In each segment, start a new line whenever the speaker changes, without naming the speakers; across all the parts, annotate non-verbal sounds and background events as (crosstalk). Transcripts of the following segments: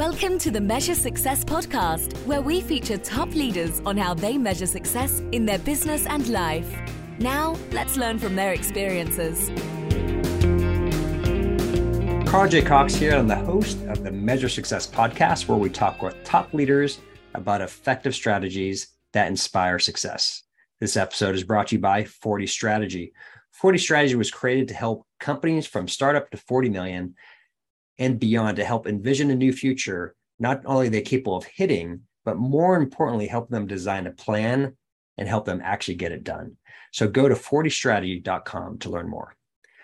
Welcome to the Measure Success podcast, where we feature top leaders on how they measure success in their business and life. Now, let's learn from their experiences.
Carl J. Cox here. I'm the host of the Measure Success podcast, where we talk with top leaders about effective strategies that inspire success. This episode is brought to you by 40 Strategy. 40 Strategy was created to help companies from startup to 40 million and beyond to help envision a new future, not only are they capable of hitting, but more importantly, help them design a plan and help them actually get it done. So go to 40strategy.com to learn more.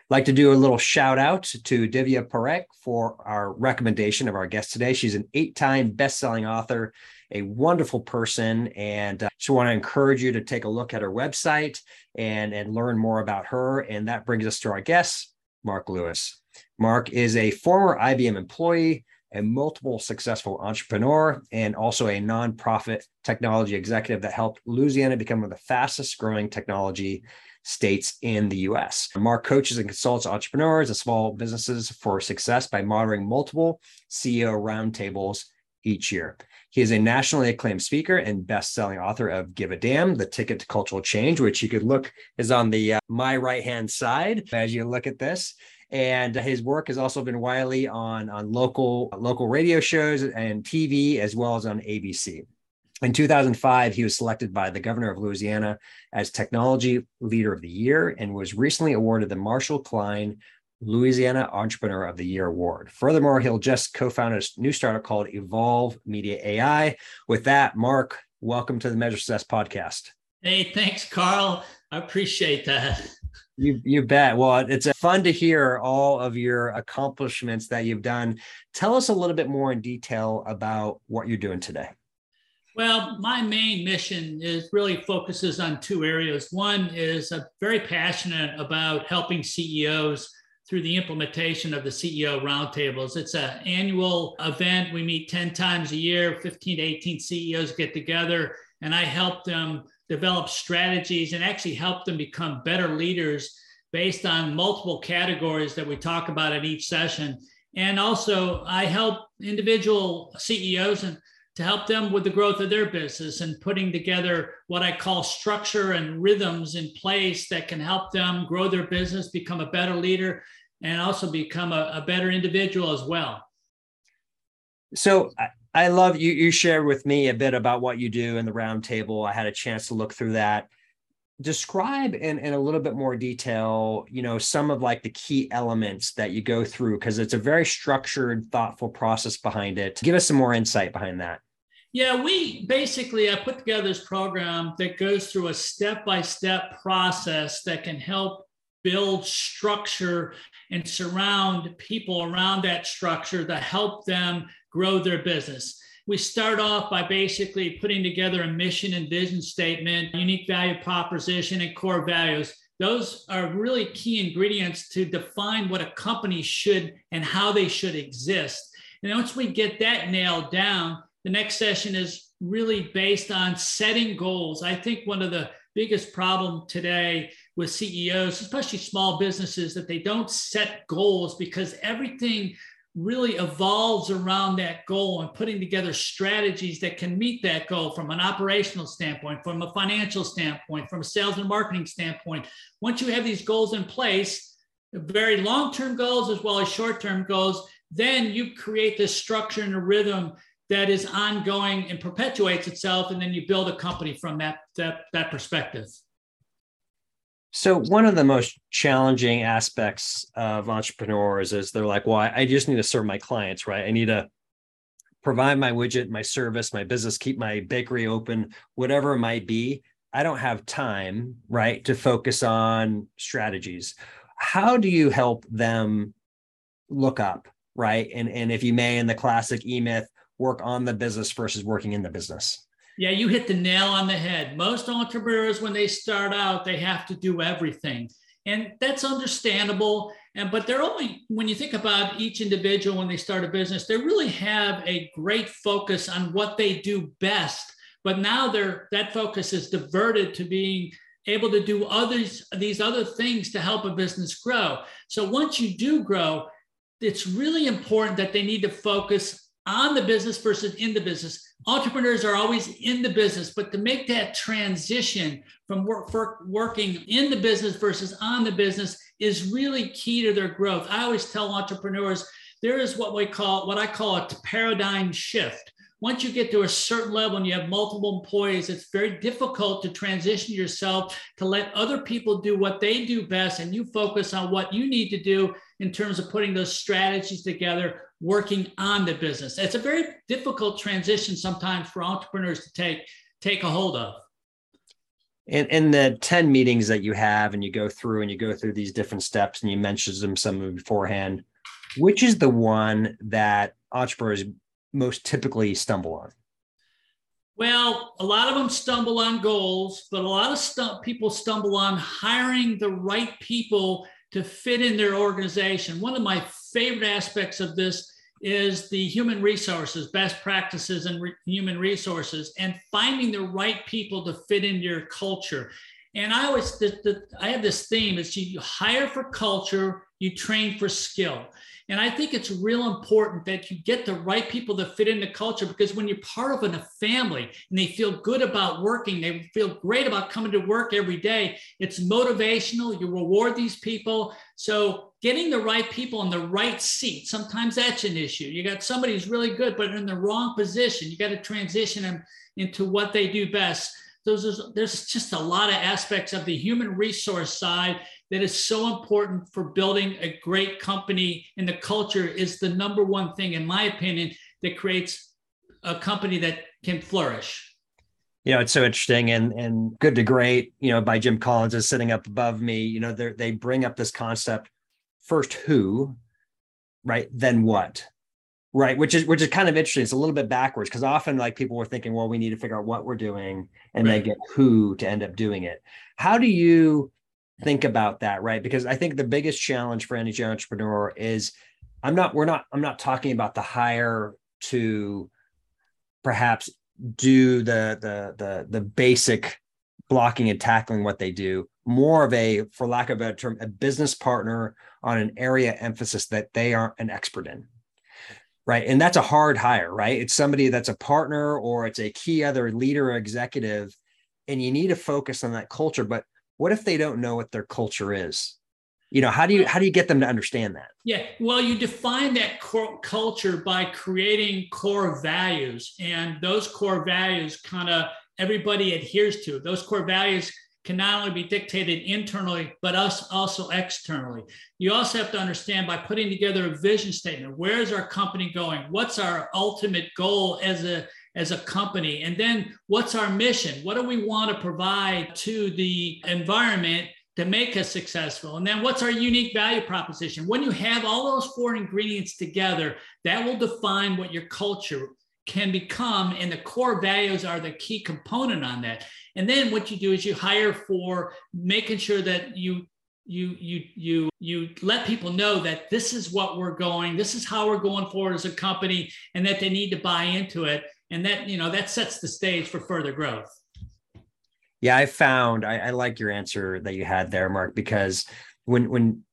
Like to do a little shout out to Divya Parekh for our recommendation of our guest today. She's an eight time best selling author, a wonderful person, and uh, just want to encourage you to take a look at her website and, and learn more about her. And that brings us to our guest, Mark Lewis. Mark is a former IBM employee, a multiple successful entrepreneur, and also a nonprofit technology executive that helped Louisiana become one of the fastest growing technology states in the US. Mark coaches and consults entrepreneurs and small businesses for success by monitoring multiple CEO roundtables each year. He is a nationally acclaimed speaker and best-selling author of Give a Damn, The Ticket to Cultural Change, which you could look is on the uh, my right-hand side as you look at this and his work has also been widely on on local local radio shows and TV as well as on ABC. In 2005, he was selected by the governor of Louisiana as Technology Leader of the Year and was recently awarded the Marshall Klein Louisiana Entrepreneur of the Year award. Furthermore, he'll just co-found a new startup called Evolve Media AI. With that, Mark, welcome to the Measure Success podcast.
Hey, thanks, Carl. I appreciate that.
You you bet. Well, it's fun to hear all of your accomplishments that you've done. Tell us a little bit more in detail about what you're doing today.
Well, my main mission is really focuses on two areas. One is I'm very passionate about helping CEOs through the implementation of the CEO roundtables. It's an annual event. We meet 10 times a year, 15 to 18 CEOs get together, and I help them develop strategies and actually help them become better leaders based on multiple categories that we talk about at each session. And also, I help individual CEOs and to help them with the growth of their business and putting together what I call structure and rhythms in place that can help them grow their business, become a better leader, and also become a, a better individual as well.
So I love you. You shared with me a bit about what you do in the roundtable. I had a chance to look through that. Describe in, in a little bit more detail, you know, some of like the key elements that you go through because it's a very structured, thoughtful process behind it. Give us some more insight behind that.
Yeah, we basically I put together this program that goes through a step-by-step process that can help build structure and surround people around that structure to help them grow their business. We start off by basically putting together a mission and vision statement, unique value proposition, and core values. Those are really key ingredients to define what a company should and how they should exist. And once we get that nailed down, the next session is really based on setting goals. I think one of the biggest problem today with CEOs, especially small businesses, that they don't set goals because everything really evolves around that goal and putting together strategies that can meet that goal from an operational standpoint, from a financial standpoint, from a sales and marketing standpoint. Once you have these goals in place, very long term goals as well as short term goals, then you create this structure and a rhythm that is ongoing and perpetuates itself. And then you build a company from that, that, that perspective.
So one of the most challenging aspects of entrepreneurs is they're like, well, I just need to serve my clients, right? I need to provide my widget, my service, my business, keep my bakery open, whatever it might be. I don't have time, right, to focus on strategies. How do you help them look up, right? And and if you may, in the classic E myth, work on the business versus working in the business.
Yeah, you hit the nail on the head. Most entrepreneurs, when they start out, they have to do everything. And that's understandable. And but they're only when you think about each individual when they start a business, they really have a great focus on what they do best. But now they're that focus is diverted to being able to do others these other things to help a business grow. So once you do grow, it's really important that they need to focus on the business versus in the business. Entrepreneurs are always in the business, but to make that transition from work, working in the business versus on the business is really key to their growth. I always tell entrepreneurs there is what we call what I call a paradigm shift. Once you get to a certain level and you have multiple employees, it's very difficult to transition yourself to let other people do what they do best and you focus on what you need to do in terms of putting those strategies together, working on the business. It's a very difficult transition sometimes for entrepreneurs to take take a hold of.
In, in the 10 meetings that you have and you go through and you go through these different steps and you mentioned them some of beforehand, which is the one that entrepreneurs most typically stumble on?
Well, a lot of them stumble on goals, but a lot of stu- people stumble on hiring the right people to fit in their organization. One of my favorite aspects of this is the human resources, best practices and re- human resources, and finding the right people to fit in your culture. And I always, the, the, I have this theme: is you hire for culture, you train for skill. And I think it's real important that you get the right people to fit into culture because when you're part of a family and they feel good about working, they feel great about coming to work every day, it's motivational. You reward these people. So getting the right people in the right seat, sometimes that's an issue. You got somebody who's really good, but in the wrong position. You got to transition them into what they do best. Those, there's just a lot of aspects of the human resource side that is so important for building a great company. And the culture is the number one thing, in my opinion, that creates a company that can flourish.
You know, it's so interesting and and good to great, you know, by Jim Collins is sitting up above me. You know, they bring up this concept first who, right? Then what? Right, which is which is kind of interesting. It's a little bit backwards because often like people were thinking, well, we need to figure out what we're doing and right. then get who to end up doing it. How do you think about that, right? Because I think the biggest challenge for any entrepreneur is I'm not, we're not, I'm not talking about the hire to perhaps do the the the the basic blocking and tackling what they do more of a for lack of a better term a business partner on an area emphasis that they aren't an expert in right and that's a hard hire right? It's somebody that's a partner or it's a key other leader or executive and you need to focus on that culture but what if they don't know what their culture is? You know how do you how do you get them to understand that?
Yeah well you define that core culture by creating core values and those core values kind of everybody adheres to. Those core values can not only be dictated internally but us also externally you also have to understand by putting together a vision statement where is our company going what's our ultimate goal as a as a company? And then what's our mission? What do we want to provide to the environment to make us successful? And then what's our unique value proposition? When you have all those four ingredients together, that will define what your culture can become. And the core values are the key component on that. And then what you do is you hire for making sure that you you you you you let people know that this is what we're going this is how we're going forward as a company and that they need to buy into it and that you know that sets the stage for further growth
yeah i found I, I, like your answer that you had there mark because when when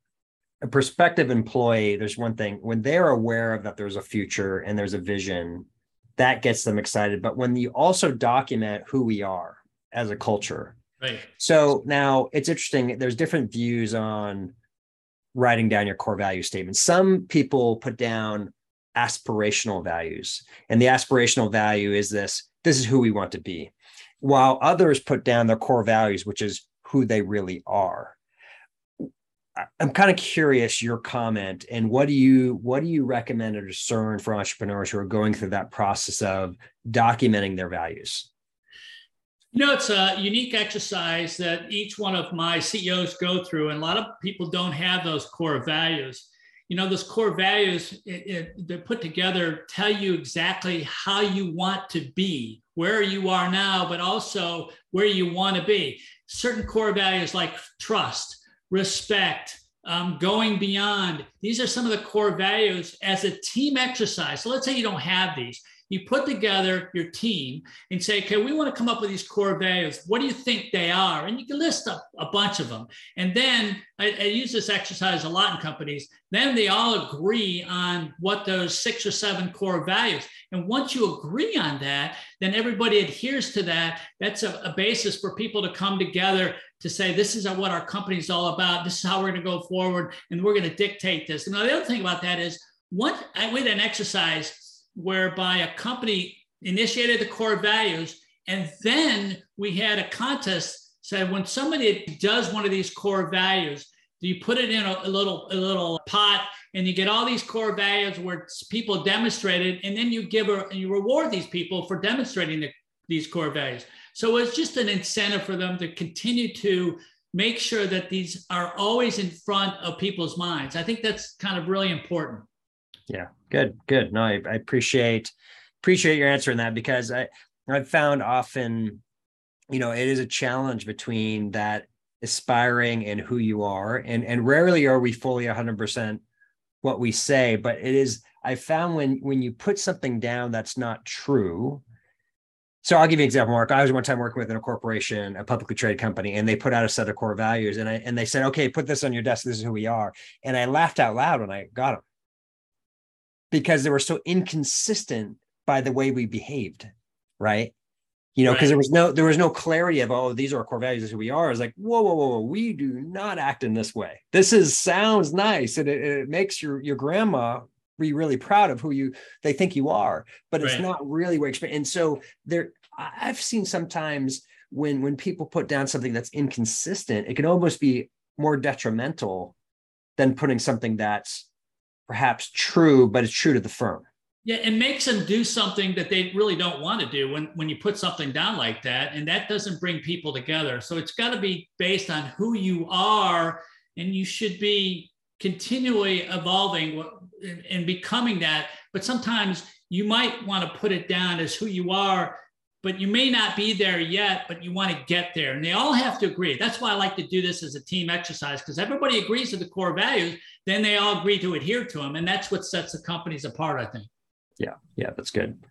a prospective employee there's one thing when they're aware of that there's a future and there's a vision that gets them excited but when you also document who we are as a culture
right
so now it's interesting there's different views on writing down your core value statement some people put down aspirational values. And the aspirational value is this this is who we want to be. While others put down their core values, which is who they really are. I'm kind of curious your comment and what do you what do you recommend or discern for entrepreneurs who are going through that process of documenting their values?
You know, it's a unique exercise that each one of my CEOs go through, and a lot of people don't have those core values you know those core values it, it, they're put together tell you exactly how you want to be where you are now but also where you want to be certain core values like trust respect um, going beyond these are some of the core values as a team exercise. So let's say you don't have these you put together your team and say, okay, we want to come up with these core values. What do you think they are? And you can list a, a bunch of them. And then I, I, use this exercise a lot in companies. Then they all agree on what those six or seven core values. And once you agree on that, then everybody adheres to that. That's a, a basis for people to come together to say, this is what our company is all about. This is how we're going to go forward. And we're going to dictate this. And the other thing about that is, once I did an exercise whereby a company initiated the core values and then we had a contest said when somebody does one of these core values you put it in a, a, little a little pot and you get all these core values where people demonstrated and then you give a, you reward these people for demonstrating the, these core values so it's just an incentive for them to continue to make sure that these are always in front of people's minds i think that's kind of really important
yeah, good, good. No, I, I appreciate appreciate your answering that because I I've found often, you know, it is a challenge between that aspiring and who you are, and and rarely are we fully hundred percent what we say, but it is. I found when when you put something down that's not true. So I'll give you an example, Mark. I was one time working with a corporation, a publicly traded company, and they put out a set of core values, and I and they said, "Okay, put this on your desk. This is who we are." And I laughed out loud when I got them because they were so inconsistent by the way we behaved, right? You know, because right. there was no there was no clarity of oh these are our core values, this is who we are. It's like whoa whoa whoa, whoa. we do not act in this way. This is sounds nice and it, it makes your your grandma be really proud of who you they think you are, but it's right. not really where and so there I've seen sometimes when when people put down something that's inconsistent, it can almost be more detrimental than putting something that's perhaps true, but it's true to the firm.
Yeah, it makes them do something that they really don't want to do when, when you put something down like that. And that doesn't bring people together. So it's got to be based on who you are, and you should be continually evolving and becoming that. But sometimes you might want to put it down as who you are but you may not be there yet, but you want to get there. And they all have to agree. That's why I like to do this as a team exercise because everybody agrees to the core values, then they all agree to adhere to them. And that's what sets the companies apart, I think.
Yeah, yeah, that's good.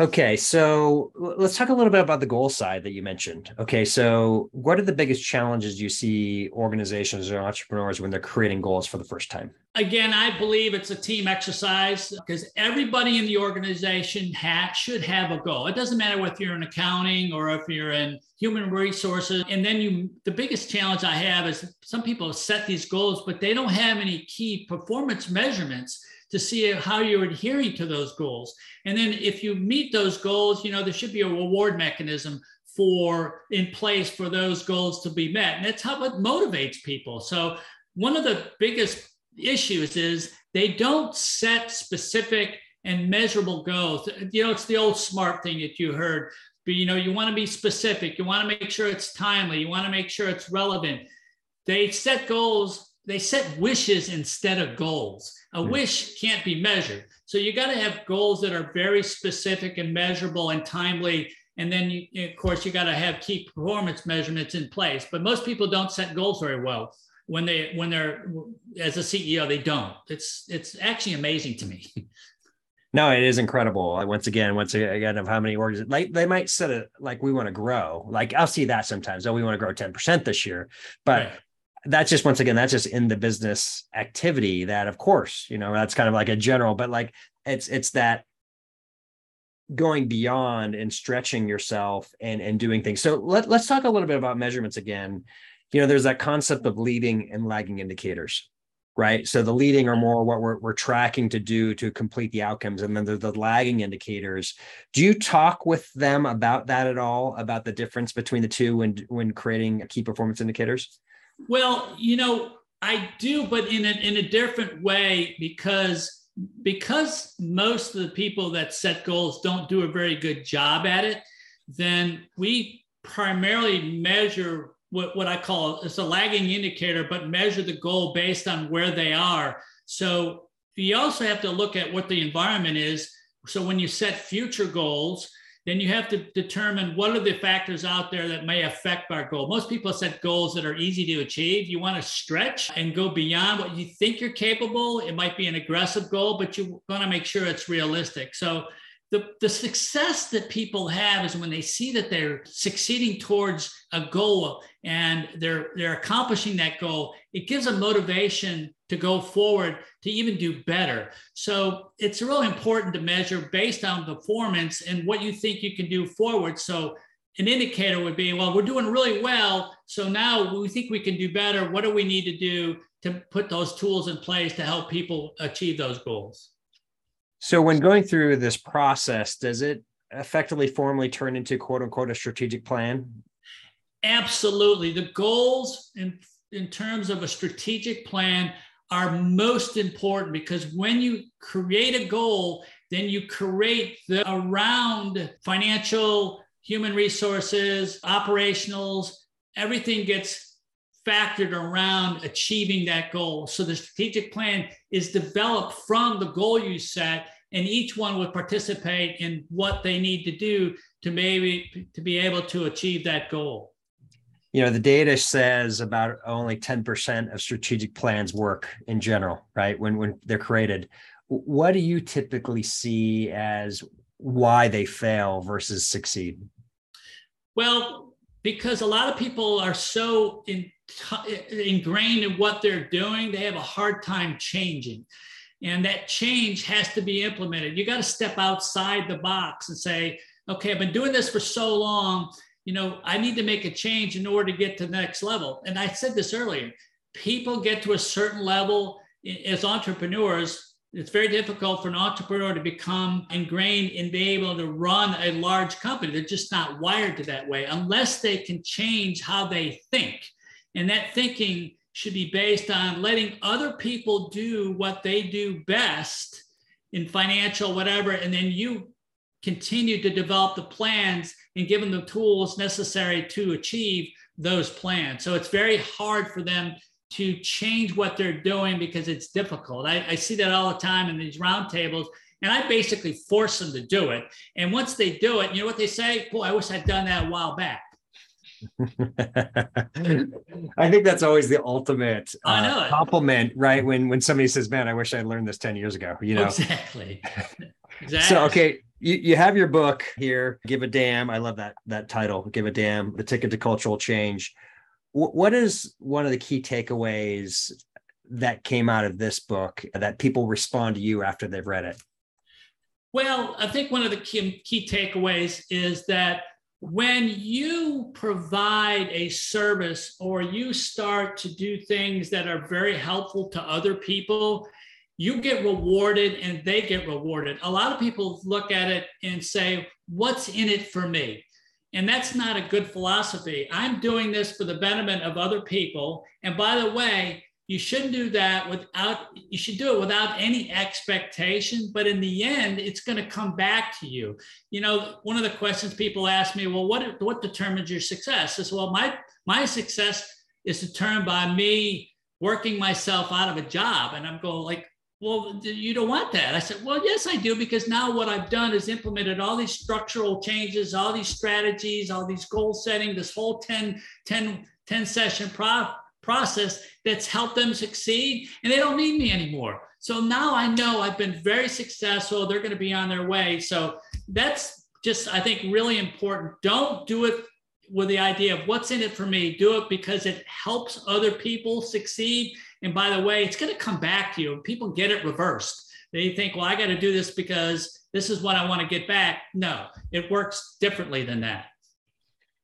Okay, so let's talk a little bit about the goal side that you mentioned. Okay, so what are the biggest challenges you see organizations or entrepreneurs when they're creating goals for the first time?
Again, I believe it's a team exercise because everybody in the organization ha- should have a goal. It doesn't matter if you're in accounting or if you're in human resources. And then you, the biggest challenge I have is some people set these goals, but they don't have any key performance measurements to see how you're adhering to those goals. And then if you meet those goals, you know, there should be a reward mechanism for in place for those goals to be met. And that's how it motivates people. So one of the biggest issues is they don't set specific and measurable goals. You know, it's the old smart thing that you heard. But you know, you want to be specific, you want to make sure it's timely, you want to make sure it's relevant. They set goals they set wishes instead of goals. A wish can't be measured. So you got to have goals that are very specific and measurable and timely. And then, you, of course, you got to have key performance measurements in place. But most people don't set goals very well when they when they're as a CEO. They don't. It's it's actually amazing to me. (laughs)
No, it is incredible. Once again, once again, of how many organizations like they might set it like we want to grow. Like I'll see that sometimes. Oh, we want to grow 10% this year. But right that's just once again that's just in the business activity that of course you know that's kind of like a general but like it's it's that going beyond and stretching yourself and and doing things. So let, let's talk a little bit about measurements again. You know there's that concept of leading and lagging indicators right? So the leading are more what we're, we're tracking to do to complete the outcomes and then the, the lagging indicators. Do you talk with them about that at all about the difference between the two when when creating key performance indicators
well, you know, I do, but in a, in a different way because because most of the people that set goals don't do a very good job at it. Then we primarily measure what, what I call it's a lagging indicator, but measure the goal based on where they are. So you also have to look at what the environment is. So when you set future goals, then you have to determine what are the factors out there that may affect our goal. Most people set goals that are easy to achieve. You want to stretch and go beyond what you think you're capable. It might be an aggressive goal, but you want to make sure it's realistic. So the, the success that people have is when they see that they're succeeding towards a goal and they're they're accomplishing that goal it gives a motivation to go forward to even do better. So it's really important to measure based on performance and what you think you can do forward. So an indicator would be well we're doing really well. So now we think we can do better. What do we need to do to put those tools in place to help people achieve those goals
so when going through this process, does it effectively formally turn into quote unquote a strategic plan?
Absolutely. The goals in, in terms of a strategic plan are most important because when you create a goal, then you create the around financial, human resources, operationals, everything gets factored around achieving that goal. So the strategic plan is developed from the goal you set, and each one would participate in what they need to do to maybe to be able to achieve that goal.
You know, the data says about only 10% of strategic plans work in general, right? When when they're created. What do you typically see as why they fail versus succeed?
Well, because a lot of people are so in, ingrained in what they're doing, they have a hard time changing. And that change has to be implemented. You got to step outside the box and say, okay, I've been doing this for so long. You know, I need to make a change in order to get to the next level. And I said this earlier people get to a certain level as entrepreneurs. It's very difficult for an entrepreneur to become ingrained in being able to run a large company. They're just not wired to that way unless they can change how they think. And that thinking should be based on letting other people do what they do best in financial, whatever, and then you continue to develop the plans and give them the tools necessary to achieve those plans. So it's very hard for them to change what they're doing because it's difficult. I, I see that all the time in these roundtables. And I basically force them to do it. And once they do it, you know what they say? Boy, I wish I'd done that a while back. (laughs)
I think that's always the ultimate
uh,
compliment, right? When when somebody says, "Man, I wish I learned this ten years ago," you know.
Exactly. (laughs)
exactly. So okay, you, you have your book here. Give a damn. I love that that title. Give a damn. The ticket to cultural change. W- what is one of the key takeaways that came out of this book that people respond to you after they've read it?
Well, I think one of the key, key takeaways is that when you provide a service or you start to do things that are very helpful to other people, you get rewarded and they get rewarded. A lot of people look at it and say, What's in it for me? And that's not a good philosophy. I'm doing this for the betterment of other people. And by the way, you shouldn't do that without you should do it without any expectation but in the end it's going to come back to you. You know one of the questions people ask me well what what determines your success? Is well my my success is determined by me working myself out of a job. And i'm going like well you don't want that? I said well yes i do because now what i've done is implemented all these structural changes all these strategies all these goal setting this whole 10 10 10 session pro- process that's helped them succeed and they don't need me anymore. So now I know I've been very successful. They're going to be on their way. So that's just, I think, really important. Don't do it with the idea of what's in it for me. Do it because it helps other people succeed. And by the way, it's going to come back to you. People get it reversed. They think, well, I got to do this because this is what I want to get back. No, it works differently than that.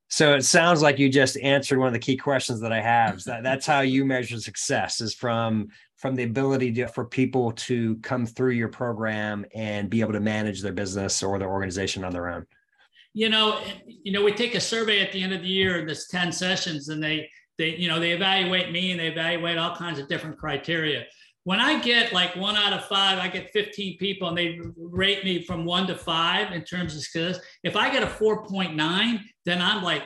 So it sounds like you just answered one of the key questions that I have. That that's how you measure success is from from the ability to, for people to come through your program and be able to manage their business or their organization on their own.
You know, you know, we take a survey at the end of the year, this 10 sessions, and they they, you know, they evaluate me and they evaluate all kinds of different criteria. When I get like one out of five, I get 15 people and they rate me from one to five in terms of skills. If I get a 4.9, then I'm like,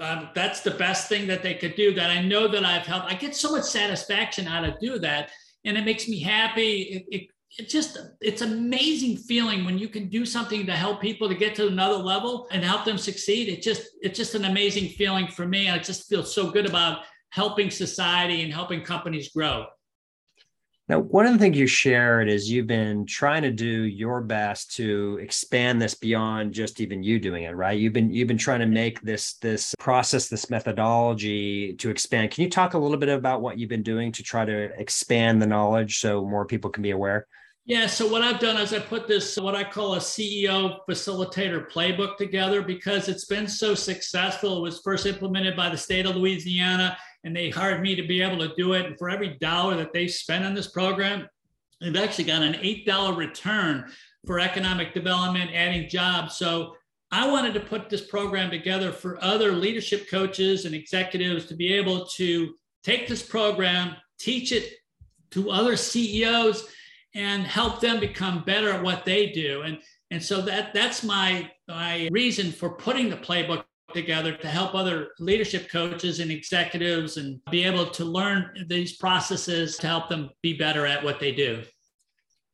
um, that's the best thing that they could do that I know that I've helped. I get so much satisfaction out of do that. And it makes me happy. It, it it's just it's amazing feeling when you can do something to help people to get to another level and help them succeed it just it's just an amazing feeling for me i just feel so good about helping society and helping companies grow
now, one of the things you shared is you've been trying to do your best to expand this beyond just even you doing it, right? You've been you've been trying to make this this process, this methodology to expand. Can you talk a little bit about what you've been doing to try to expand the knowledge so more people can be aware?
Yeah, so what I've done is I put this, what I call a CEO facilitator playbook together because it's been so successful. It was first implemented by the state of Louisiana and they hired me to be able to do it. And for every dollar that they spend on this program, they've actually got an $8 return for economic development, adding jobs. So I wanted to put this program together for other leadership coaches and executives to be able to take this program, teach it to other CEOs, and help them become better at what they do. And, and so that, that's my, my reason for putting the playbook together to help other leadership coaches and executives and be able to learn these processes to help them be better at what they do.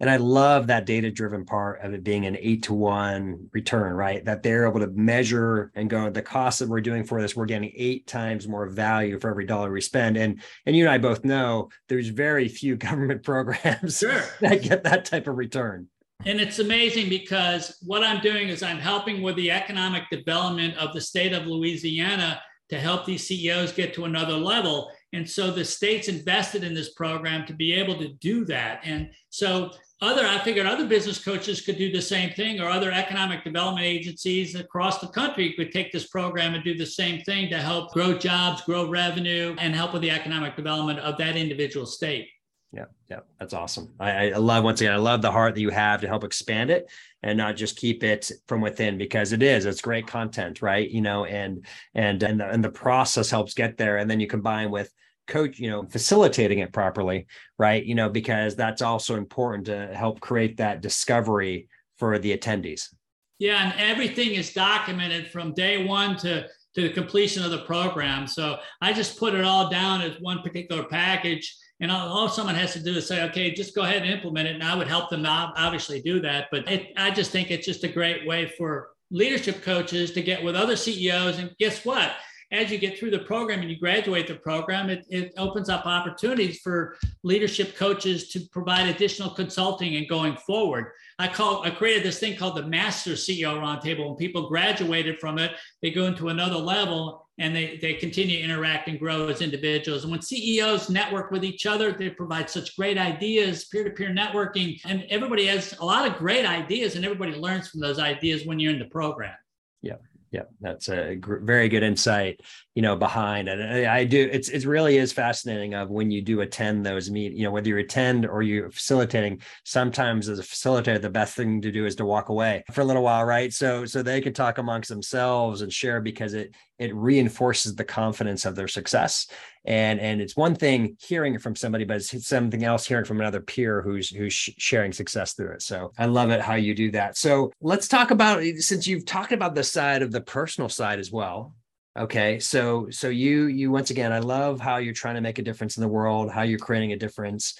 And I love that data driven part of it being an eight to one return, right? That they're able to measure and go, the cost that we're doing for this, we're getting eight times more value for every dollar we spend. And and you and I both know there's very few (laughs) government programs
sure.
that get that type of return.
And it's amazing because what I'm doing is I'm helping with the economic development of the state of Louisiana to help these CEOs get to another level. And so the state's invested in this program to be able to do that. And so other, I figured other business coaches could do the same thing, or other economic development agencies across the country could take this program and do the same thing to help grow jobs, grow revenue, and help with the economic development of that individual state
yeah yeah that's awesome. I, I love once again i love the heart that you have to help expand it and not just keep it from within because it is it's great content right? You know and and and the, and the process helps get there. And then you combine with coach you know facilitating it properly right? You know because that's also important to help create that discovery for the attendees.
Yeah and everything is documented from day one to to the completion of the program. So i just put it all down as one particular package and all, someone has to do is say, okay, just go ahead and implement it. And I would help them obviously do that. But it, I just think it's just a great way for leadership coaches to get with other CEOs. And guess what? As you get through the program and you graduate the program, it, it opens up opportunities for leadership coaches to provide additional consulting and going forward. I call I created this thing called the Master CEO Roundtable. When people graduated from it, they go into another level and they, they continue to interact and grow as individuals. And when CEOs network with each other, they provide such great ideas, peer-to-peer networking, and everybody has a lot of great ideas, and everybody learns from those ideas when you're in the program.
Yeah yeah that's a gr- very good insight you know behind and uh, I, do it's it really is fascinating of when you do attend those meet you know whether you attend or you're facilitating sometimes as a facilitator the best thing to do is to walk away for a little while right? So so they can talk amongst themselves and share because it it reinforces the confidence of their success. And and it's one thing hearing it from somebody but it's something else hearing from another peer who's who's sharing success through it. So i love it how you do that. So let's talk about since you've talked about the side of the personal side as well okay so so you you once again i love how you're trying to make a difference in the world how you're creating a difference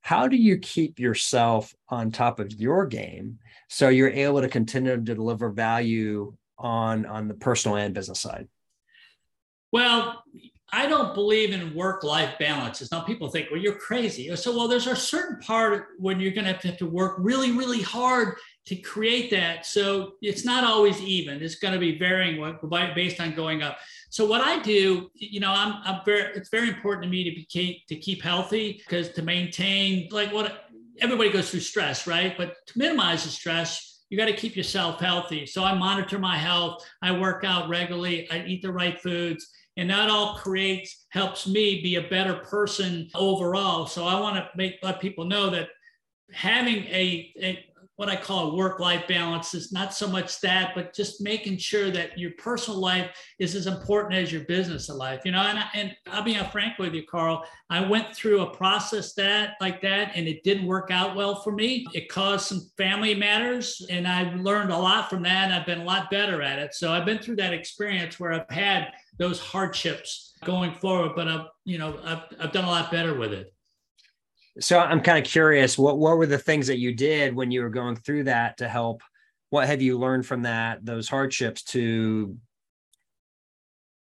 how do you keep yourself on top of your game so you're able to continue to deliver value on on the personal and business side
well I don't believe in work-life balances. Now people think, well, you're crazy. So, well, there's a certain part when you're going to have to work really, really hard to create that. So it's not always even. It's going to be varying based on going up. So what I do, you know, I'm, I'm very. It's very important to me to be to keep healthy because to maintain like what everybody goes through stress, right? But to minimize the stress, you got to keep yourself healthy. So I monitor my health. I work out regularly. I eat the right foods and that all creates helps me be a better person overall so i want to make let people know that having a, a what I call a work life balance is not so much that, but just making sure that your personal life is as important as your business life. You know, and, I, and I'll be frank with you, Carl. I went through a process that like that, and it didn't work out well for me. It caused some family matters, and I learned a lot from that. And I've been a lot better at it. So I've been through that experience where I've had those hardships going forward, but I've you know I've, I've done a lot better with it.
So I'm kind of curious, what what were the things that you did when you were going through that to help? What have you learned from that, those hardships to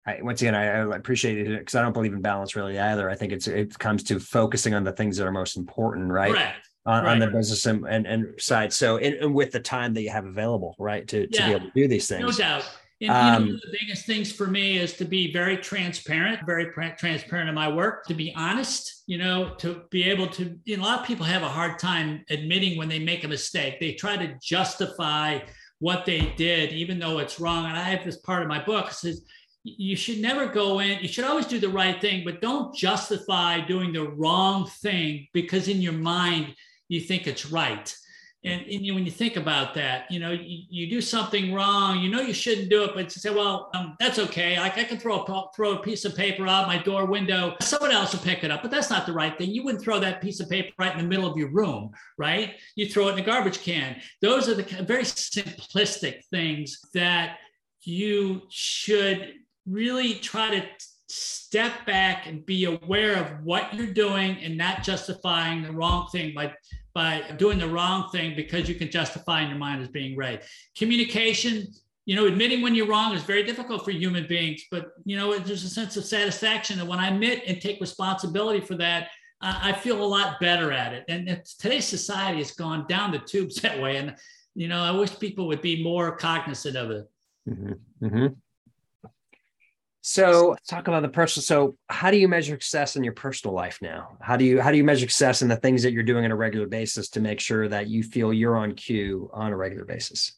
I, once again, I, I appreciate it because I don't believe in balance really either. I think it's it comes to focusing on the things that are most important, right?
Correct.
On,
right.
on the business and, and, and side. So, and, and, with the time that you have available, right, to, yeah. to be able to do these things.
No doubt. And um, you know, the biggest things for me is to be very transparent, very transparent in my work, to be honest, you know, to be able to, you know, a lot of people have a hard time admitting when they make a mistake. They try to justify what they did, even though it's wrong. And I have this part of my book says you should never go in, you should always do the right thing, but don't justify doing the wrong thing because in your mind you think it's right. And, and when you think about that, you know, you, you, do something wrong, you know, you shouldn't do it, but you say, well, um, that's okay. Like I can throw a, throw a piece of paper out my door window. Someone else will pick it up, but that's not the right thing. You wouldn't throw that piece of paper right in the middle of your room, right? You throw it in the garbage can. Those are the very simplistic things that you should really try to step back and be aware of what you're doing and not justifying the wrong thing by by doing the wrong thing because you can justify in your mind as being right. Communication, you know, admitting when you're wrong is very difficult for human beings, but you know, there's a sense of satisfaction that when I admit and take responsibility for that, I feel a lot better at it. And today's society has gone down the tubes (laughs) that way, and you know, I wish people would be more cognizant of it.
Mm-hmm. Mm-hmm. So talk about the personal. So how do you measure success in your personal life now? How do you how do you measure success in the things that you're doing on a regular basis to make sure that you feel you're on cue on a regular basis?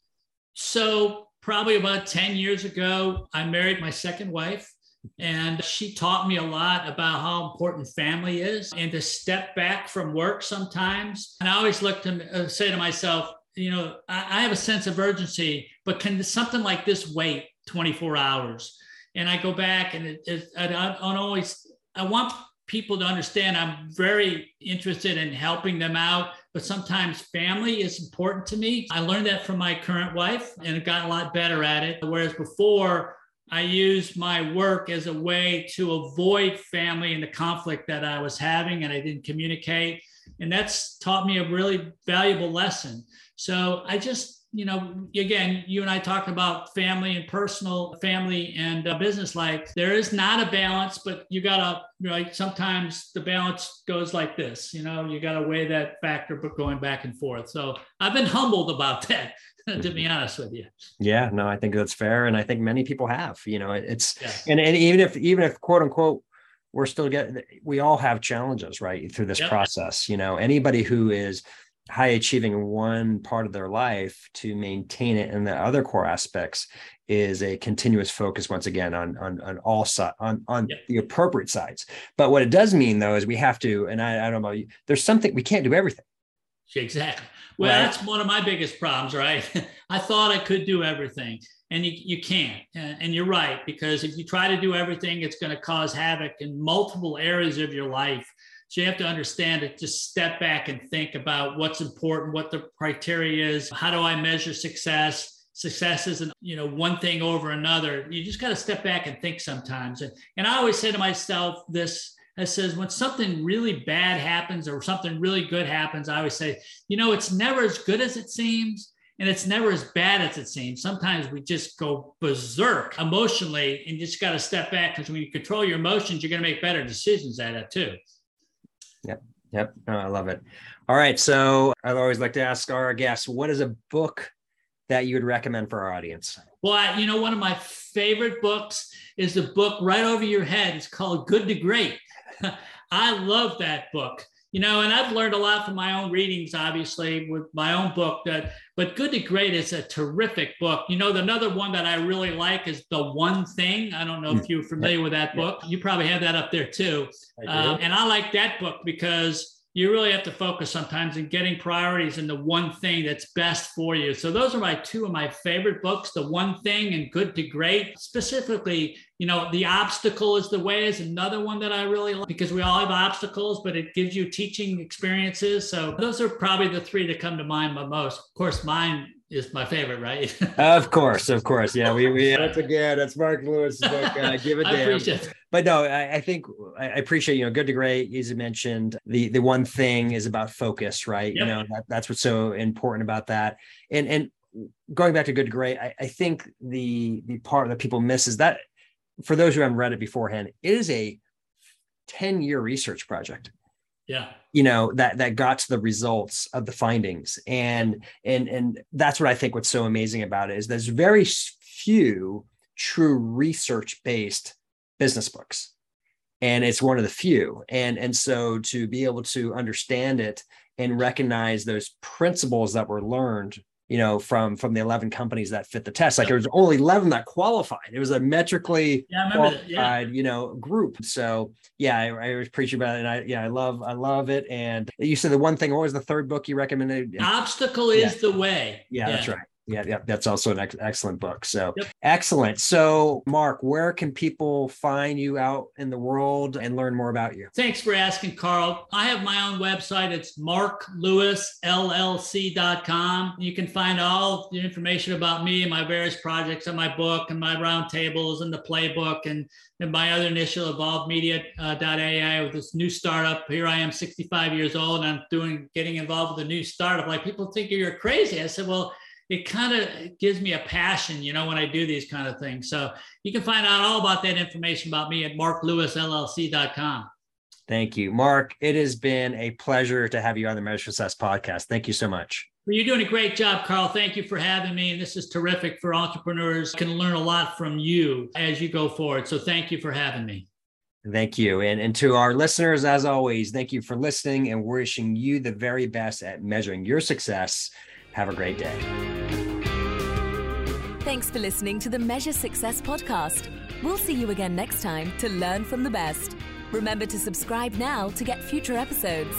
So probably about 10 years ago, I married my second wife. And she taught me a lot about how important family is and to step back from work sometimes. And I always look to uh, say to myself, you know, I, I have a sense of urgency, but can something like this wait 24 hours? And I go back and it, it, I, don't always, I want people to understand I'm very interested in helping them out, but sometimes family is important to me. I learned that from my current wife and it got a lot better at it. Whereas before, I used my work as a way to avoid family and the conflict that I was having, and I didn't communicate. And that's taught me a really valuable lesson. So I just you know, again, you and I talked about family and personal family and uh, business life. There is not a balance, but you got to, right? Sometimes the balance goes like this, you know, you got to weigh that factor, but going back and forth. So I've been humbled about that, (laughs) to be honest with you.
Yeah, no, I think that's fair. And I think many people have, you know, it's, and, and even if, even if quote unquote, we're still getting, we all have challenges, right? Through this yep. process, you know, anybody who is, high achieving in one part of their life to maintain it in the other core aspects is a continuous focus once again on on on all side on on yep. the appropriate sides. But what it does mean though is we have to and i, I don't know there's something we can't do everything.
Exactly. Well right? that's one of my biggest problems right? (laughs) I thought i could do everything and you, you can't. And you're right because if you try to do everything it's going to cause havoc in multiple areas of your life so you have to understand it, just step back and think about what's important, what the criteria is. How do I measure success? Success isn't, you know, one thing over another. You just got to step back and think sometimes. And, and I always say to myself this that says when something really bad happens or something really good happens, I always say, you know, it's never as good as it seems and it's never as bad as it seems. Sometimes we just go berserk emotionally and just got to step back because when you control your emotions, you're going to make better decisions at it too.
Yep. Yep. Oh, I love it. All right. So I always like to ask our guests, what is a book that you would recommend for our audience?
Well, I, you know, one of my favorite books is the book right over your head. It's called Good to Great. (laughs) I love that book you know and i've learned a lot from my own readings obviously with my own book that but good to great is a terrific book. You know another one that i really like is the one thing. I don't know if you're familiar with that book. You probably have that up there too. Uh, and i like that book because you really have to focus sometimes in getting priorities in the one thing that's best for you. So those are my two of my favorite books, The One Thing and Good to Great. Specifically, you know, The Obstacle is the Way is another one that I really like because we all have obstacles, but it gives you teaching experiences. So those are probably the three that come to mind the most. Of course, mine is my favorite, right? (laughs)
of course, of course. Yeah, we, we that's again, that's Mark Lewis' book. Uh, give a (laughs) damn. But no, I, I, think I appreciate you know, good to great. As you mentioned, the the one thing is about focus, right? Yep. You know, that, that's what's so important about that. And and going back to good to great, I, I think the the part that people miss is that for those who haven't read it beforehand, it is a 10 year research project
yeah.
you know that that got to the results of the findings. And and and that's what i think what's so amazing about it is there's very few true research based business books. And it's one of the few. And and so to be able to understand it and recognize those principles that were learned you know, from from the 11 companies that fit the test. Like there was only 11 that qualified. It was a metrically yeah, qualified, yeah. you know, group. So yeah, I, I was preaching about it. And I yeah, I love I love it. And you said the one thing, what was the third book you recommended?
Obstacle is the way.
Yeah, that's right yeah, yeah, that's also an ex- excellent book. So yep. excellent. So, Mark, where can people find you out in the world and learn more about you?
Thanks for asking, Carl. I have my own website. It's marklewisllc.com. You can find all the information about me and my various projects and my book and my roundtables and the playbook and, and my other initial evolvedmedia.ai uh, with this new startup. Here I am, 65 years old, and I'm doing getting involved with a new startup. Like people think you're crazy. I said, well it kind of gives me a passion, you know, when I do these kind of things. So you can find out all about that information about me at marklewisllc.com.
Thank you, Mark. It has been a pleasure to have you on the Measure Success podcast. Thank you so much.
Well, you're doing a great job, Carl. Thank you for having me. And this is terrific for entrepreneurs. Can learn a lot from you as you go forward. So thank you for having me.
Thank you. And, and to our listeners, as always, thank you for listening and wishing you the very best at measuring your success. Have a great day.
Thanks for listening to the Measure Success podcast. We'll see you again next time to learn from the best. Remember to subscribe now to get future episodes.